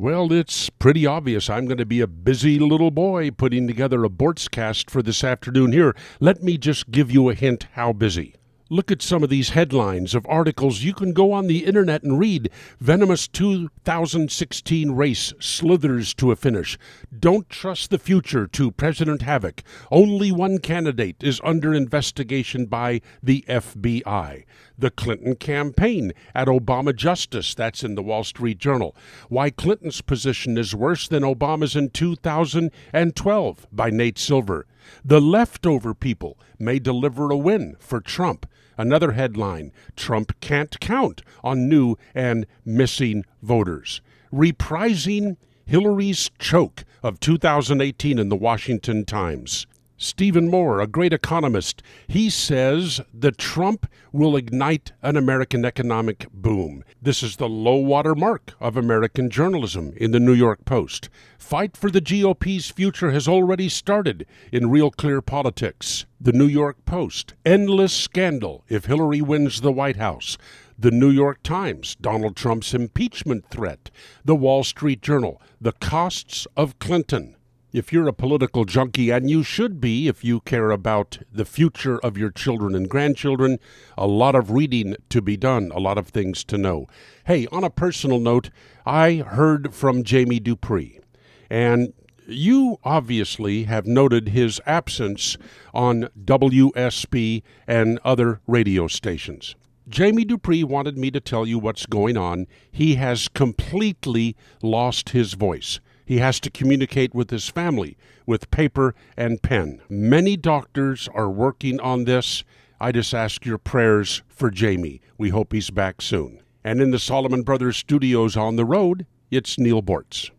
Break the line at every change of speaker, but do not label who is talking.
Well, it's pretty obvious I'm going to be a busy little boy putting together a Boortzcast for this afternoon here. Let me just give you a hint how busy. Look at some of these headlines of articles you can go on the internet and read. Venomous 2016 race slithers to a finish. Don't trust the future to President Havoc. Only one candidate is under investigation by the FBI. The Clinton campaign at Obama Justice. That's in the Wall Street Journal. Why Clinton's position is worse than Obama's in 2012 by Nate Silver. The leftover people may deliver a win for Trump. Another headline Trump can't count on new and missing voters. Reprising Hillary's choke of 2018 in the Washington Times. Stephen Moore, a great economist, he says that Trump will ignite an American economic boom. This is the low water mark of American journalism in the New York Post. Fight for the GOP's future has already started in Real Clear Politics. The New York Post, endless scandal if Hillary wins the White House. The New York Times, Donald Trump's impeachment threat. The Wall Street Journal, the costs of Clinton. If you're a political junkie, and you should be if you care about the future of your children and grandchildren, a lot of reading to be done, a lot of things to know. Hey, on a personal note, I heard from Jamie Dupree, and you obviously have noted his absence on WSB and other radio stations. Jamie Dupree wanted me to tell you what's going on. He has completely lost his voice. He has to communicate with his family with paper and pen. Many doctors are working on this. I just ask your prayers for Jamie. We hope he's back soon. And in the Solomon Brothers studios on the road, it's Neal Boortz.